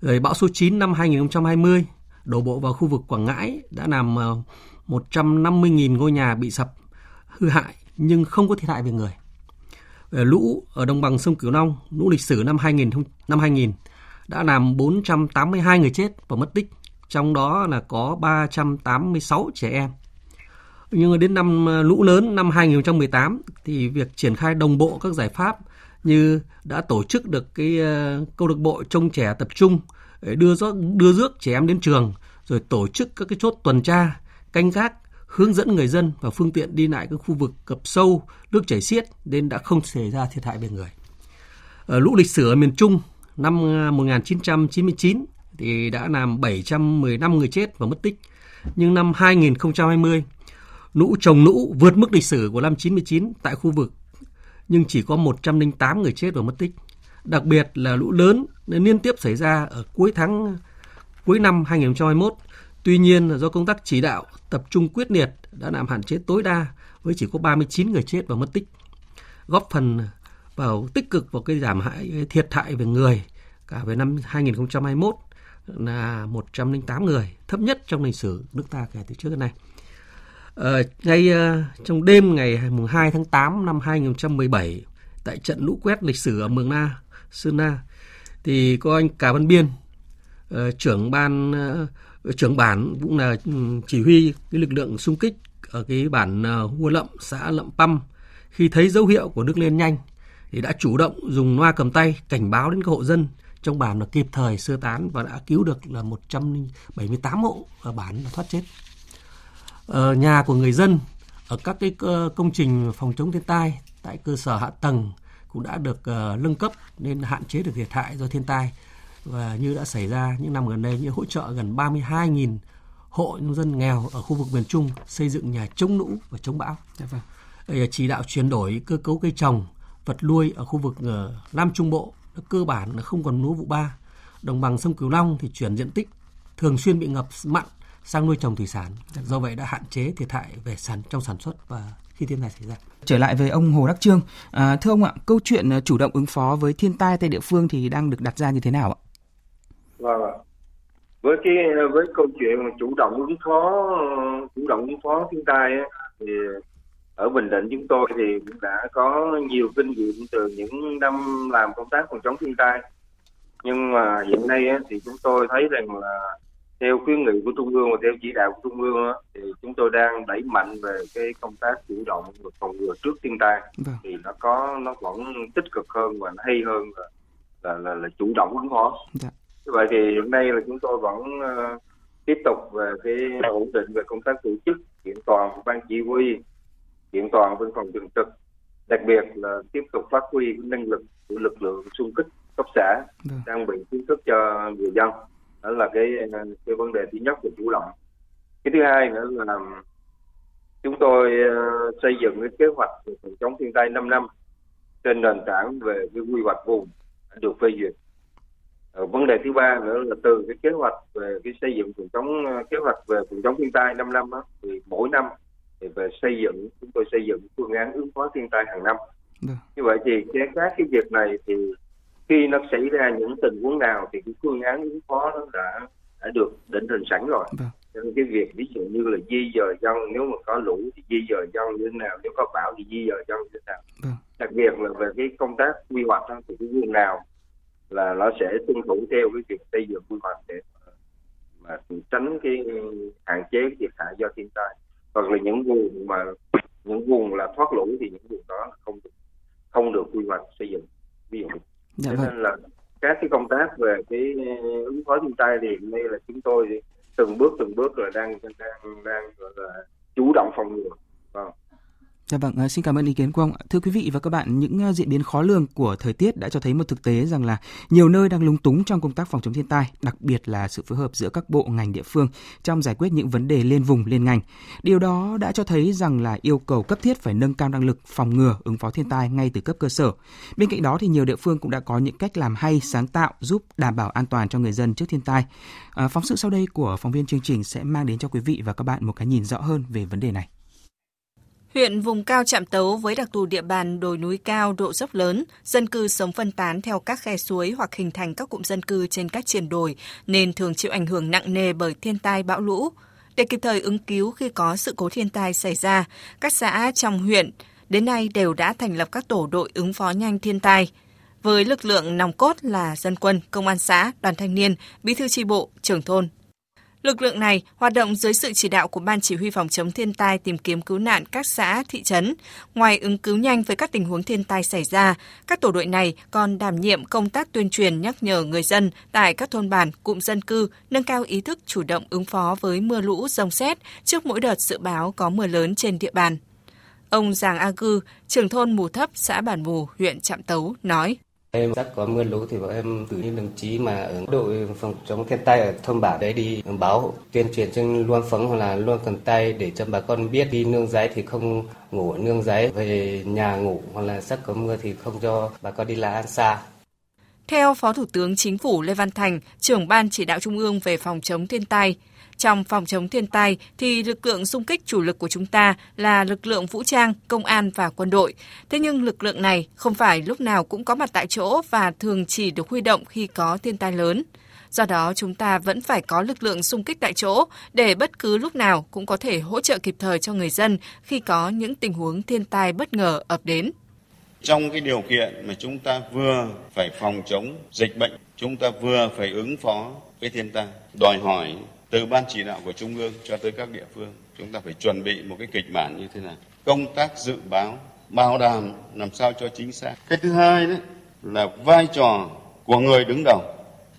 Rồi bão số 9 năm 2020 đổ bộ vào khu vực Quảng Ngãi đã làm ờ, 150.000 ngôi nhà bị sập, hư hại nhưng không có thiệt hại về người. Ờ, lũ ở đồng bằng sông Cửu Long, lũ lịch sử năm 2000 năm 2000 đã làm 482 người chết và mất tích, trong đó là có 386 trẻ em. Nhưng đến năm ờ, lũ lớn năm 2018 thì việc triển khai đồng bộ các giải pháp như đã tổ chức được cái ờ, câu lạc bộ trông trẻ tập trung để đưa rước đưa rước trẻ em đến trường rồi tổ chức các cái chốt tuần tra canh gác hướng dẫn người dân và phương tiện đi lại các khu vực ngập sâu, nước chảy xiết nên đã không xảy ra thiệt hại về người ở lũ lịch sử ở miền Trung, năm à, 1999 thì đã làm 715 người chết và mất tích nhưng năm 2020 lũ trồng lũ vượt mức lịch sử của năm 99 tại khu vực, nhưng chỉ có 108 người chết và mất tích. Đặc biệt là lũ lớn liên tiếp xảy ra ở cuối tháng, cuối năm 2021. Tuy nhiên là do công tác chỉ đạo tập trung quyết liệt đã làm hạn chế tối đa với chỉ có 39 người chết và mất tích. Góp phần vào tích cực vào cái giảm hại thiệt hại về người cả về năm 2021 là 108 người, thấp nhất trong lịch sử nước ta kể từ trước đến nay. Ờ, ngay uh, trong đêm ngày mùng 2 tháng 8 năm 2017 tại trận lũ quét lịch sử ở Mường Na, Sơn Na thì có anh Cà Văn Biên uh, trưởng ban uh, trưởng bản cũng là ừ, chỉ huy cái lực lượng xung kích ở cái bản ờ, Hua Lậm, xã Lậm Păm. Khi thấy dấu hiệu của nước lên nhanh thì đã chủ động dùng loa cầm tay cảnh báo đến các hộ dân. Trong bản là kịp thời sơ tán và đã cứu được là 178 hộ ở bản là thoát chết. Ở nhà của người dân ở các cái ờ, công trình phòng chống thiên tai tại cơ sở hạ tầng cũng đã được nâng cấp nên hạn chế được thiệt hại do thiên tai và như đã xảy ra những năm gần đây như hỗ trợ gần 32.000 hộ nông dân nghèo ở khu vực miền Trung xây dựng nhà chống lũ và chống bão. Dạ vâng. Chỉ đạo chuyển đổi cơ cấu cây trồng, vật nuôi ở khu vực ờ, Nam Trung Bộ đã cơ bản là không còn lúa vụ ba. Đồng bằng sông Cửu Long thì chuyển diện tích thường xuyên bị ngập mặn sang nuôi trồng thủy sản. Do vậy đã hạn chế thiệt hại về sản trong sản xuất và khi thiên tai xảy ra. Trở lại với ông Hồ Đắc Trương, à, thưa ông ạ, câu chuyện ờ, chủ động ứng phó với thiên tai tại địa phương thì đang được đặt ra như thế nào ạ? Vâng ạ. Với cái với câu chuyện mà chủ động ứng phó chủ động ứng phó thiên tai á, thì ở Bình Định chúng tôi thì cũng đã có nhiều kinh nghiệm từ những năm làm công tác phòng chống thiên tai. Nhưng mà hiện nay á, thì chúng tôi thấy rằng là theo khuyến nghị của trung ương và theo chỉ đạo của trung ương á, thì chúng tôi đang đẩy mạnh về cái công tác chủ động và phòng ngừa trước thiên tai Vâng. thì nó có nó vẫn tích cực hơn và nó hay hơn là là là, là chủ động ứng phó. Dạ. Như vậy thì hiện nay là chúng tôi vẫn ờ, tiếp tục về cái ổn định về công tác tổ chức kiện toàn của ban chỉ huy kiện toàn văn phòng thường trực đặc biệt là tiếp tục phát huy năng lực của lực lượng xung kích cấp xã trang bị kiến thức cho người dân. Đó là cái ờ, cái vấn đề thứ nhất về chủ động. Cái thứ hai nữa là chúng tôi ờ, xây dựng cái kế hoạch về phòng chống thiên tai 5 năm trên nền tảng về cái quy hoạch vùng được phê duyệt vấn đề thứ ba nữa là từ cái kế hoạch về cái xây dựng phòng chống ờ, kế hoạch về phòng chống thiên tai 5 năm đó, thì mỗi năm thì về xây dựng chúng tôi xây dựng phương án ứng phó thiên tai hàng năm Vâng. như vậy thì cái các cái việc này thì khi nó xảy ra những tình huống nào thì cái phương án ứng phó nó đã đã được định hình sẵn rồi Vâng. cho nên cái việc ví dụ như là di dời dân nếu mà có lũ thì di dời dân như thế nào nếu có bão thì di dời dân như thế nào Vâng. đặc biệt là về cái công tác quy hoạch đó, thì cái vùng nào là nó sẽ tuân thủ theo cái việc xây dựng quy hoạch để mà tránh cái hạn chế cái thiệt hại do thiên tai. Hoặc là những vùng mà những vùng là thoát lũ thì những vùng đó không được không được quy hoạch xây dựng. Ví dụ. Dạ cho vâng. nên là các cái công tác về cái ứng phó thiên tai thì hiện nay là chúng tôi từng bước từng bước là đang đang đang gọi là chủ động phòng ngừa. Vâng Dạ vâng, à, xin cảm ơn ý kiến của ông. Thưa quý vị và các bạn, những à, diễn biến khó lường của thời tiết đã cho thấy một thực tế rằng là nhiều nơi đang lúng túng trong công tác phòng chống thiên tai, đặc biệt là sự phối hợp giữa các bộ ngành địa phương trong giải quyết những vấn đề liên vùng liên ngành. Điều đó đã cho thấy rằng là yêu cầu cấp thiết phải nâng cao năng lực phòng ngừa ứng phó thiên tai ngay từ cấp cơ sở. Bên cạnh đó thì nhiều địa phương cũng đã có những cách làm hay, sáng tạo giúp đảm bảo an toàn cho người dân trước thiên tai. À, phóng sự sau đây của phóng viên chương trình sẽ mang đến cho quý vị và các bạn một cái nhìn rõ hơn về vấn đề này. Huyện vùng cao Trạm Tấu với đặc thù địa bàn đồi núi cao, độ dốc lớn, dân cư sống phân tán theo các khe suối hoặc hình thành các cụm dân cư trên các triển đồi nên thường chịu ảnh hưởng nặng nề bởi thiên tai bão lũ. Để kịp thời ứng cứu khi có sự cố thiên tai xảy ra, các xã trong huyện đến nay đều đã thành lập các tổ đội ứng phó nhanh thiên tai. Với lực lượng nòng cốt là dân quân, công an xã, đoàn thanh niên, bí thư tri bộ, trưởng thôn, Lực lượng này hoạt động dưới sự chỉ đạo của Ban Chỉ huy phòng chống thiên tai tìm kiếm cứu nạn các xã, thị trấn. Ngoài ứng cứu nhanh với các tình huống thiên tai xảy ra, các tổ đội này còn đảm nhiệm công tác tuyên truyền nhắc nhở người dân tại các thôn bản, cụm dân cư nâng cao ý thức chủ động ứng phó với mưa lũ, rông xét trước mỗi đợt dự báo có mưa lớn trên địa bàn. Ông Giàng A cư trưởng thôn Mù Thấp, xã Bản Mù, huyện Trạm Tấu, nói. Em sắp có mưa lũ thì bọn em cử những đồng chí mà ở đội phòng chống thiên tai ở thôn bản đấy đi báo tuyên truyền trên luân phấn hoặc là luân cần tay để cho bà con biết đi nương giấy thì không ngủ ở nương giấy về nhà ngủ hoặc là sắp có mưa thì không cho bà con đi lại ăn xa. Theo Phó Thủ tướng Chính phủ Lê Văn Thành, trưởng Ban chỉ đạo Trung ương về phòng chống thiên tai, trong phòng chống thiên tai thì lực lượng xung kích chủ lực của chúng ta là lực lượng vũ trang, công an và quân đội. Thế nhưng lực lượng này không phải lúc nào cũng có mặt tại chỗ và thường chỉ được huy động khi có thiên tai lớn. Do đó chúng ta vẫn phải có lực lượng xung kích tại chỗ để bất cứ lúc nào cũng có thể hỗ trợ kịp thời cho người dân khi có những tình huống thiên tai bất ngờ ập đến. Trong cái điều kiện mà chúng ta vừa phải phòng chống dịch bệnh, chúng ta vừa phải ứng phó với thiên tai, đòi hỏi từ ban chỉ đạo của trung ương cho tới các địa phương chúng ta phải chuẩn bị một cái kịch bản như thế nào công tác dự báo bảo đảm làm sao cho chính xác. Cái thứ hai đấy là vai trò của người đứng đầu.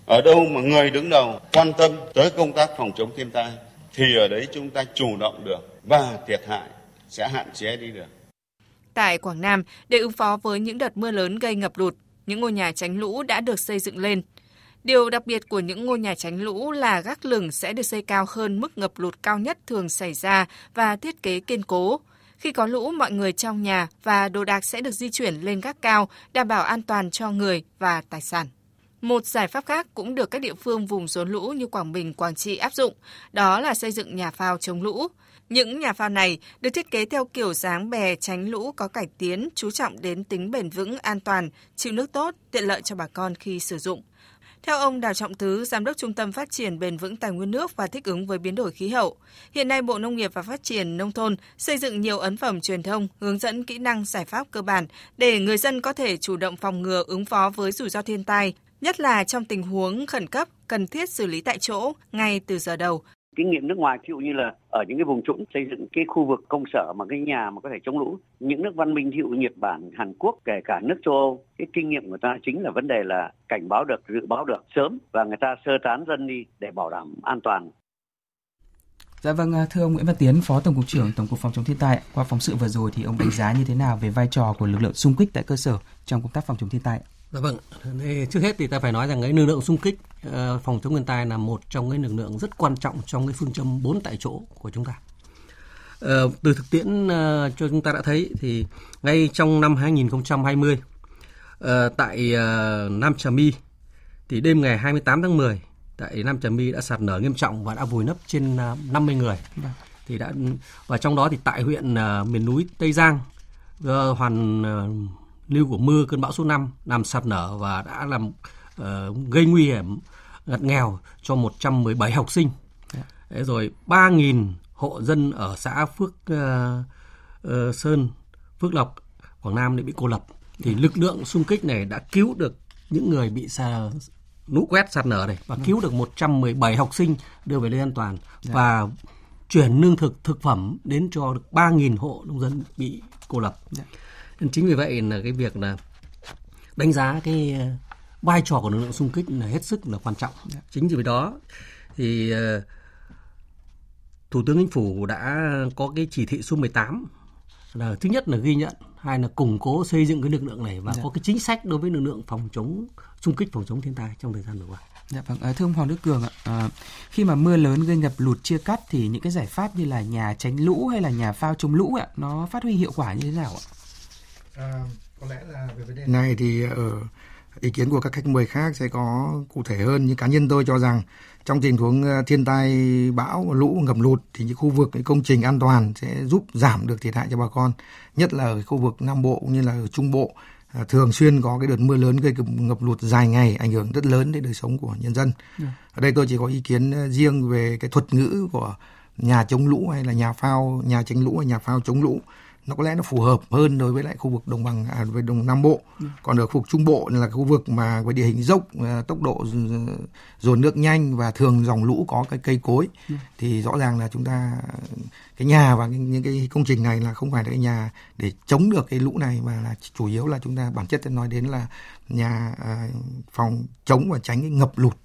Ở đâu mà người đứng đầu quan tâm tới công tác phòng chống thiên tai thì ở đấy chúng ta chủ động được và thiệt hại sẽ hạn chế đi được. Tại Quảng Nam, để ứng phó với những đợt mưa lớn gây ngập lụt, những ngôi nhà tránh lũ đã được xây dựng lên. Điều đặc biệt của những ngôi nhà tránh lũ là gác lửng sẽ được xây cao hơn mức ngập lụt cao nhất thường xảy ra và thiết kế kiên cố. Khi có lũ, mọi người trong nhà và đồ đạc sẽ được di chuyển lên gác cao, đảm bảo an toàn cho người và tài sản. Một giải pháp khác cũng được các địa phương vùng rốn lũ như Quảng Bình, Quảng Trị áp dụng, đó là xây dựng nhà phao chống lũ. Những nhà phao này được thiết kế theo kiểu dáng bè tránh lũ có cải tiến, chú trọng đến tính bền vững, an toàn, chịu nước tốt, tiện lợi cho bà con khi sử dụng. Theo ông Đào Trọng Thứ, Giám đốc Trung tâm Phát triển Bền vững Tài nguyên nước và thích ứng với biến đổi khí hậu, hiện nay Bộ Nông nghiệp và Phát triển Nông thôn xây dựng nhiều ấn phẩm truyền thông, hướng dẫn kỹ năng giải pháp cơ bản để người dân có thể chủ động phòng ngừa ứng phó với rủi ro thiên tai, nhất là trong tình huống khẩn cấp cần thiết xử lý tại chỗ ngay từ giờ đầu. Kinh nghiệm nước ngoài ví dụ như là ở những cái vùng trũng xây dựng cái khu vực công sở mà cái nhà mà có thể chống lũ. Những nước văn minh ví dụ Nhật Bản, Hàn Quốc, kể cả nước châu Âu, cái kinh nghiệm của ta chính là vấn đề là cảnh báo được, dự báo được sớm và người ta sơ tán dân đi để bảo đảm an toàn. Dạ vâng, à, thưa ông Nguyễn Văn Tiến, Phó Tổng cục trưởng Tổng cục Phòng chống thiên tai, qua phóng sự vừa rồi thì ông đánh giá như thế nào về vai trò của lực lượng xung kích tại cơ sở trong công tác phòng chống thiên tai? Dạ vâng, trước hết thì ta phải nói rằng cái lực lượng xung kích ờ, phòng chống thiên tai là một trong cái lực lượng rất quan trọng trong cái phương châm 4 tại chỗ của chúng ta. Ờ, từ thực tiễn ờ, cho chúng ta đã thấy thì ngay trong năm 2020 tại Nam Trà My thì đêm ngày 28 tháng 10 tại Nam Trà My đã sạt lở nghiêm trọng và đã vùi lấp trên 50 người. Vâng. Thì đã và trong đó thì tại huyện miền núi Tây Giang hoàn lưu của mưa cơn bão số 5 làm sạt lở và đã làm uh, gây nguy hiểm ngặt nghèo cho 117 học sinh. Thế rồi 3.000 hộ dân ở xã Phước uh, uh, Sơn, Phước Lộc, Quảng Nam đã bị cô lập. Thì lực lượng xung kích này đã cứu được những người bị xa, lũ quét sạt lở này và ừ. cứu được 117 học sinh đưa về nơi an toàn yeah. và chuyển lương thực thực phẩm đến cho được 3.000 hộ nông dân bị cô lập. Yeah nên chính vì vậy là cái việc là đánh giá cái ờ, vai trò của lực lượng xung kích là hết sức là quan trọng chính vì đó thì ờ, thủ tướng chính phủ đã có cái chỉ thị số 18 là thứ nhất là ghi nhận hai là củng cố xây dựng cái lực lượng này và dạ. có cái chính sách đối với lực lượng phòng chống xung kích phòng chống thiên tai trong thời gian vừa qua. Dạ vâng, à, thưa ông Hoàng Đức Cường ạ, à, khi mà mưa lớn gây ngập lụt chia cắt thì những cái giải pháp như là nhà tránh lũ hay là nhà phao chống lũ ạ, nó phát huy hiệu quả như thế nào ạ? À, có lẽ là về vấn đề này thì ở ý kiến của các khách mời khác sẽ có cụ thể hơn nhưng cá nhân tôi cho rằng trong tình huống ờ, thiên tai bão lũ ngập lụt thì những khu vực những công trình an toàn sẽ giúp giảm được thiệt hại cho bà con nhất là ở khu vực nam bộ cũng như là ở trung bộ thường xuyên có cái đợt mưa lớn gây ngập lụt dài ngày ảnh hưởng rất lớn đến đời sống của nhân dân. Dạ. ở đây tôi chỉ có ý kiến ờ, riêng về cái thuật ngữ của nhà chống lũ hay là nhà phao nhà tránh lũ hay nhà phao chống lũ nó có lẽ nó phù hợp hơn đối với lại khu vực đồng bằng à, với đồng nam bộ ừ. còn ở khu vực trung bộ là khu vực mà với địa hình dốc à, tốc độ dồn nước nhanh và thường dòng lũ có cái cây cối ừ. thì rõ ràng là chúng ta cái nhà và những cái công trình này là không phải là cái nhà để chống được cái lũ này mà là chủ yếu là chúng ta bản chất nói đến là nhà à, phòng chống và tránh cái ngập lụt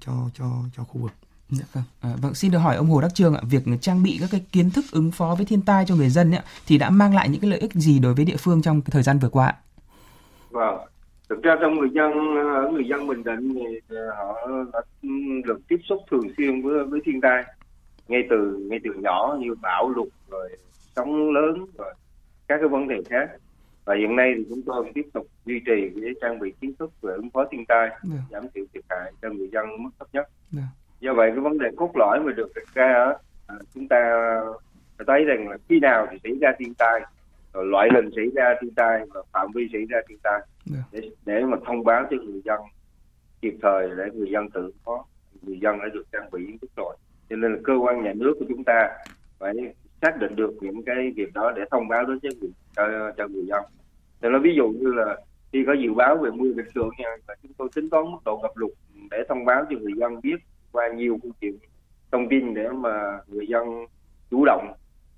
cho cho cho khu vực Dạ vâng. À, vâng, xin được hỏi ông Hồ Đắc Trương ạ, việc trang bị các cái kiến thức ứng phó với thiên tai cho người dân ấy, thì đã mang lại những cái lợi ích gì đối với địa phương trong thời gian vừa qua? Vâng, thực ra trong người dân người dân Bình Định thì họ đã được tiếp xúc thường xuyên với với thiên tai ngay từ ngay từ nhỏ như bão lụt rồi sóng lớn rồi các cái vấn đề khác và hiện nay thì chúng tôi tiếp tục duy trì để trang bị kiến thức về ứng phó thiên tai yeah. Dạ. giảm thiểu thiệt hại cho người dân mức thấp nhất yeah. Do vậy cái vấn đề cốt lõi mà được đặt ra à, chúng ta thấy rằng là khi nào thì xảy ra thiên tai rồi loại hình xảy ra thiên tai và phạm vi xảy ra thiên tai dạ. để để mà thông báo cho người dân kịp thời để người dân tự có người dân đã được trang bị kiến thức rồi cho nên là cơ quan nhà nước của chúng ta phải xác định được những cái việc đó để thông báo đến cho người cho, cho người dân thì nó ví dụ như là khi có dự báo về mưa về sương nha chúng tôi tính toán mức độ ngập lụt để thông báo cho người dân biết qua nhiều phương tiện thông tin để mà người dân chủ động.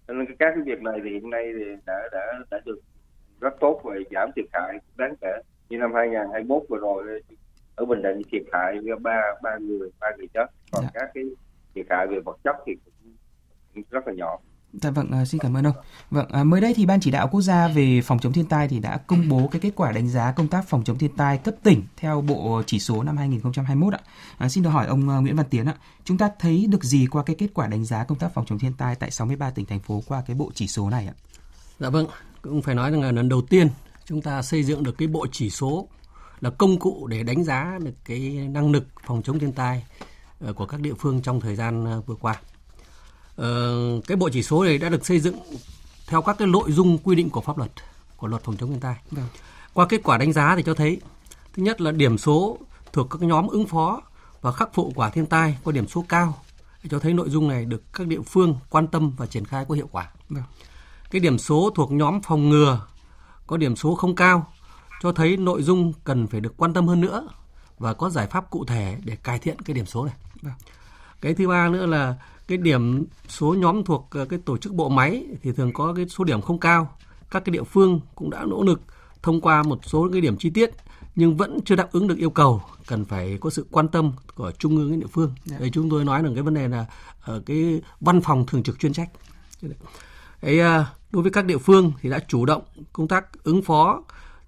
Nên các cái việc này thì hiện nay thì đã đã đã được rất tốt và giảm thiệt hại đáng kể. Như năm 2021 vừa rồi ở Bình Định thiệt hại ba ba người ba người chết. Còn dạ. các cái thiệt hại về vật chất thì cũng rất là nhỏ Dạ vâng, à, xin cảm ơn ông. Vâng, à, mới đây thì Ban chỉ đạo quốc gia về phòng chống thiên tai thì đã công bố cái kết quả đánh giá công tác phòng chống thiên tai cấp tỉnh theo bộ chỉ số năm 2021 ạ. À, xin được hỏi ông à, Nguyễn Văn Tiến ạ, chúng ta thấy được gì qua cái kết quả đánh giá công tác phòng chống thiên tai tại 63 tỉnh thành phố qua cái bộ chỉ số này ạ? Dạ vâng, cũng phải nói rằng là lần đầu tiên chúng ta xây dựng được cái bộ chỉ số là công cụ để đánh giá được cái năng lực phòng chống thiên tai ờ, của các địa phương trong thời gian ờ, vừa qua. Ờ, cái bộ chỉ số này đã được xây dựng theo các cái nội dung quy định của pháp luật của luật phòng chống thiên tai. Được. Vâng. Qua kết quả đánh giá thì cho thấy thứ nhất là điểm số thuộc các nhóm ứng phó và khắc phục quả thiên tai có điểm số cao cho thấy nội dung này được các địa phương quan tâm và triển khai có hiệu quả. Được. Vâng. Cái điểm số thuộc nhóm phòng ngừa có điểm số không cao cho thấy nội dung cần phải được quan tâm hơn nữa và có giải pháp cụ thể để cải thiện cái điểm số này. Cái thứ ba nữa là cái điểm số nhóm thuộc ờ, cái tổ chức bộ máy thì thường có cái số điểm không cao. Các cái địa phương cũng đã nỗ lực thông qua một số cái điểm chi tiết nhưng vẫn chưa đáp ứng được yêu cầu cần phải có sự quan tâm của trung ương đến địa phương. Dạ. Đấy chúng tôi nói là cái vấn đề là ở cái văn phòng thường trực chuyên trách. Đấy, à, đối với các địa phương thì đã chủ động công tác ứng phó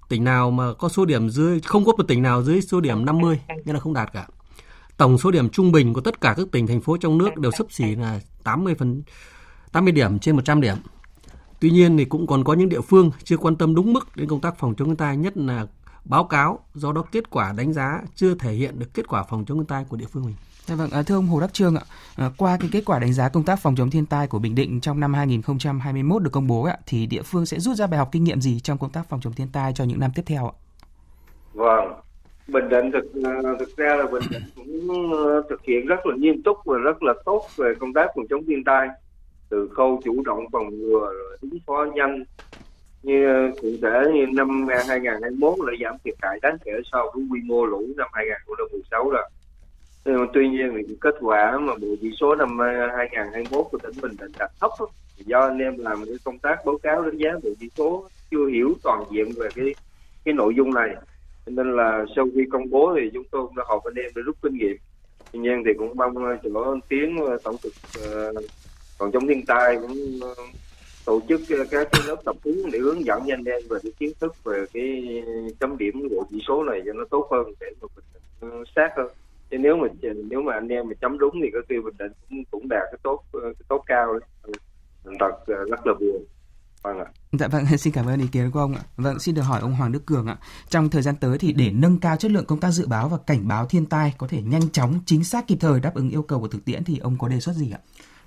tỉnh nào mà có số điểm dưới không có một tỉnh nào dưới số điểm 50 nghĩa là không đạt cả. Tổng số điểm trung bình của tất cả các tỉnh thành phố trong nước đều sấp xỉ là 80 phần 80 điểm trên 100 điểm. Tuy nhiên thì cũng còn có những địa phương chưa quan tâm đúng mức đến công tác phòng chống thiên tai nhất là báo cáo, do đó kết quả đánh giá chưa thể hiện được kết quả phòng chống thiên tai của địa phương mình. Dạ vâng, à, thưa ông Hồ Đắc Trương ạ, à, qua cái kết quả đánh giá công tác phòng chống thiên tai của Bình Định trong năm 2021 được công bố ạ, thì địa phương sẽ rút ra bài học kinh nghiệm gì trong công tác phòng chống thiên tai cho những năm tiếp theo ạ? Vâng, Bình Định thực à, thực ra là Bình Định cũng ờ, thực hiện rất là nghiêm túc và rất là tốt về công tác phòng chống thiên tai từ khâu chủ động phòng ngừa rồi ứng phó nhanh như cụ thể như năm à, 2021 là giảm thiệt hại đáng kể so với quy mô lũ năm 2016 rồi. Nhưng mà tuy nhiên thì kết quả mà bộ chỉ số năm à, 2021 của tỉnh Bình Định đạt thấp do anh em làm cái công tác báo cáo đánh giá bộ chỉ số chưa hiểu toàn diện về cái cái nội dung này cho nên là sau khi công bố thì chúng tôi cũng đã họp anh em để rút kinh nghiệm. Tuy nhiên thì cũng mong ờ, chỗ tiến ờ, tổng cục ờ, phòng chống thiên tai cũng tổ chức các cái lớp tập huấn để hướng dẫn nhanh anh em về cái kiến thức về cái chấm điểm của chỉ số này cho nó tốt hơn để mà mình sát hơn. Chứ nếu mà nếu mà anh em mà chấm đúng thì có khi bình định cũng cũng đạt cái tốt cái tốt cao đấy. Ừ, thật rất là buồn vâng ạ Dạ vâng, *laughs* xin cảm ơn ý kiến của ông ạ. Vâng, xin được hỏi ông Hoàng Đức Cường ạ. Trong thời gian tới thì để nâng cao chất lượng công tác dự báo và cảnh báo thiên tai có thể nhanh chóng, chính xác kịp thời đáp ứng yêu cầu của thực tiễn thì ông có đề xuất gì ạ?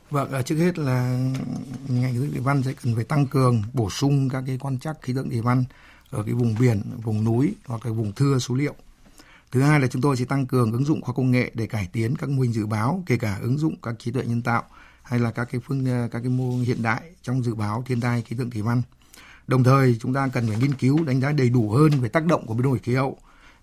Vâng, à, trước hết là ngành khí tượng thủy văn sẽ cần phải tăng cường bổ sung các cái quan trắc khí tượng thủy văn ở cái vùng biển, vùng núi hoặc là vùng thưa số liệu. Thứ hai là chúng tôi sẽ tăng cường ứng dụng khoa công nghệ để cải tiến các mô hình dự báo, kể cả ứng dụng các trí tuệ nhân tạo hay là các cái phương các cái mô hiện đại trong dự báo thiên tai khí tượng thủy văn. Đồng thời chúng ta cần phải nghiên cứu đánh giá đầy đủ hơn về tác động của biến đổi khí hậu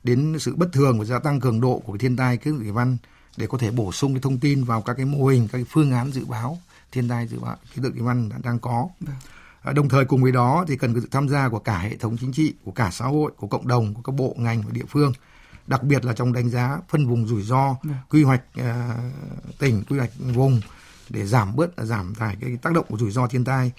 đến sự bất thường và gia tăng cường độ của thiên tai khí tượng thủy văn để có thể bổ sung cái thông tin vào các cái mô hình, các cái phương án dự báo thiên tai dự báo khí tượng thủy văn đã- đang có. À, Đồng thời cùng với đó thì cần có sự tham gia của cả hệ thống chính trị, của cả xã hội, của cộng đồng, của các bộ ngành và địa phương, đặc biệt là trong đánh giá phân vùng rủi ro, quy hoạch à, tỉnh, quy hoạch vùng để giảm bớt giảm tải cái tác động của rủi ro thiên tai.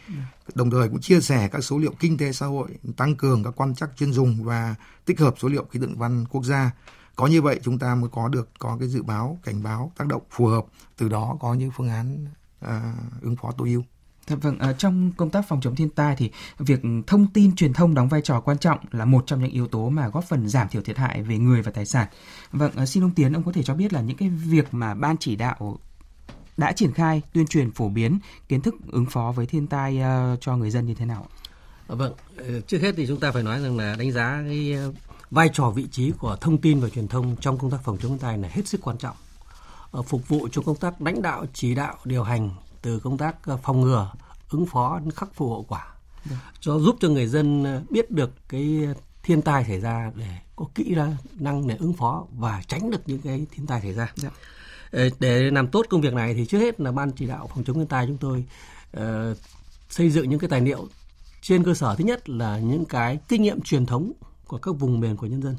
Đồng thời cũng chia sẻ các số liệu kinh tế xã hội, tăng cường các quan trắc chuyên dùng và tích hợp số liệu khí tượng văn quốc gia. Có như vậy chúng ta mới có được có cái dự báo, cảnh báo tác động phù hợp, từ đó có những phương án à, ứng phó tối ưu. Dạ vâng, à, trong công tác phòng chống thiên tai thì việc thông tin truyền thông đóng vai trò quan trọng là một trong những yếu tố mà góp phần giảm thiểu thiệt hại về người và tài sản. Vâng, à, xin ông Tiến ông có thể cho biết là những cái việc mà ban chỉ đạo đã triển khai tuyên truyền phổ biến kiến thức ứng phó với thiên tai à, cho người dân như thế nào? À, Vâng, ờ, trước hết thì chúng ta phải nói rằng là đánh giá cái ờ, vai trò vị trí của thông tin và truyền thông trong công tác phòng chống thiên tai là hết sức quan trọng. Ờ, Phục vụ cho công tác lãnh đạo, chỉ đạo, điều hành từ công tác ờ, phòng ngừa, ứng phó khắc phục hậu quả. Cho giúp cho người dân ờ, biết được cái thiên tai xảy ra để có kỹ năng để ứng phó và tránh được những cái thiên tai xảy ra. Ờ, Để làm tốt công việc này thì trước hết là ban chỉ đạo phòng chống thiên tai chúng tôi ờ, xây dựng những cái tài liệu trên cơ sở thứ nhất là những cái kinh nghiệm truyền thống của các vùng miền của nhân dân.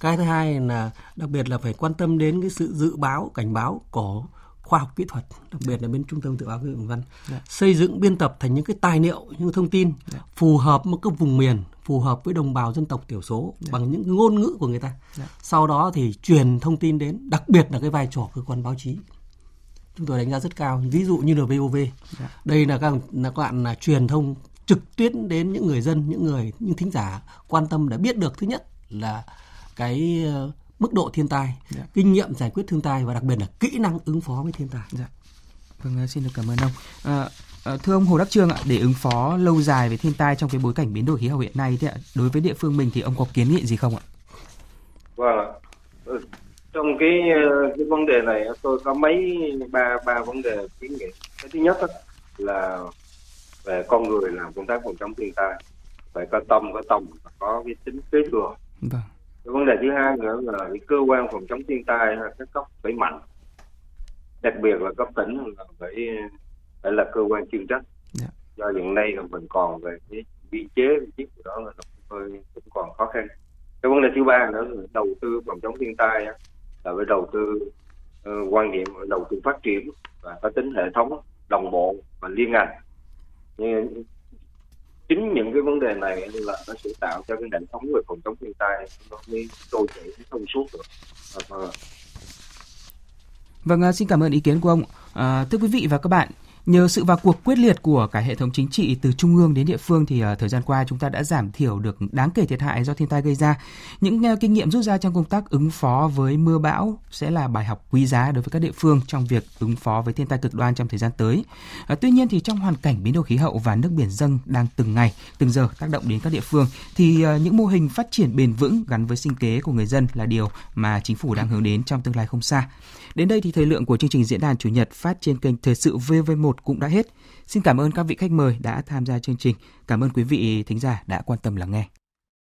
Cái thứ hai là đặc biệt là phải quan tâm đến cái sự dự báo cảnh báo của khoa học kỹ thuật đặc biệt là bên trung tâm dự báo khí tượng văn. Dạ. xây dựng biên tập thành những cái tài liệu những thông tin phù hợp với các vùng miền phù hợp với đồng bào dân tộc thiểu số bằng những ngôn ngữ của người ta Dạ. sau đó thì truyền thông tin đến đặc biệt là cái vai trò cơ quan báo chí chúng tôi đánh giá rất cao ví dụ như là VOV Dạ. đây là các là các bạn là truyền thông trực tiếp đến những người dân những người những thính giả quan tâm để biết được thứ nhất là cái ờ, mức độ thiên tai Dạ. kinh nghiệm giải quyết thiên tai và đặc biệt là kỹ năng ứng phó với thiên tai Dạ. Vâng, à, xin được cảm ơn ông. À, à, thưa ông Hồ Đắc Trương ạ, để ứng phó lâu dài với thiên tai trong cái bối cảnh biến đổi khí hậu hiện nay, thì ạ, đối với địa phương mình thì ông có kiến nghị gì không ạ? Vâng ạ. Ừ, Trong cái ờ, cái vấn đề này tôi có mấy ba ba vấn đề kiến nghị. Cái thứ nhất là về con người làm công tác phòng chống thiên tai phải có tâm có tầm có cái tính kế thừa. Vâng. cái vấn đề thứ hai nữa là cái cơ quan phòng chống thiên tai các cấp phải mạnh đặc biệt là cấp tỉnh là phải phải là cơ quan chuyên trách. Dạ. do hiện nay là mình còn về cái biên chế vị trí của đó là hơi cũng còn khó khăn. Cái vấn đề thứ ba nữa là đầu tư phòng chống thiên tai á, là phải đầu tư ờ, quan niệm đầu tư phát triển và có tính hệ thống đồng bộ và liên ngành. Nhưng chính những cái vấn đề này là nó sẽ tạo cho cái hệ thống về phòng chống thiên tai nó mới trôi chảy thông suốt được. Và- và Vâng, à, xin cảm ơn ý kiến của ông. À, thưa quý vị và các bạn, nhờ sự vào cuộc quyết liệt của cả hệ thống chính trị từ trung ương đến địa phương thì ờ, thời gian qua chúng ta đã giảm thiểu được đáng kể thiệt hại do thiên tai gây ra. Những ờ, kinh nghiệm rút ra trong công tác ứng phó với mưa bão sẽ là bài học quý giá đối với các địa phương trong việc ứng phó với thiên tai cực đoan trong thời gian tới. Ờ, tuy nhiên thì trong hoàn cảnh biến đổi khí hậu và nước biển dâng đang từng ngày, từng giờ tác động đến các địa phương thì những mô hình phát triển bền vững gắn với sinh kế của người dân là điều mà chính phủ đang hướng đến trong tương lai không xa. Đến đây thì thời lượng của chương trình diễn đàn chủ nhật phát trên kênh Thời sự VV1 cũng đã hết. Xin cảm ơn các vị khách mời đã tham gia chương trình. Cảm ơn quý vị thính giả đã quan tâm lắng nghe.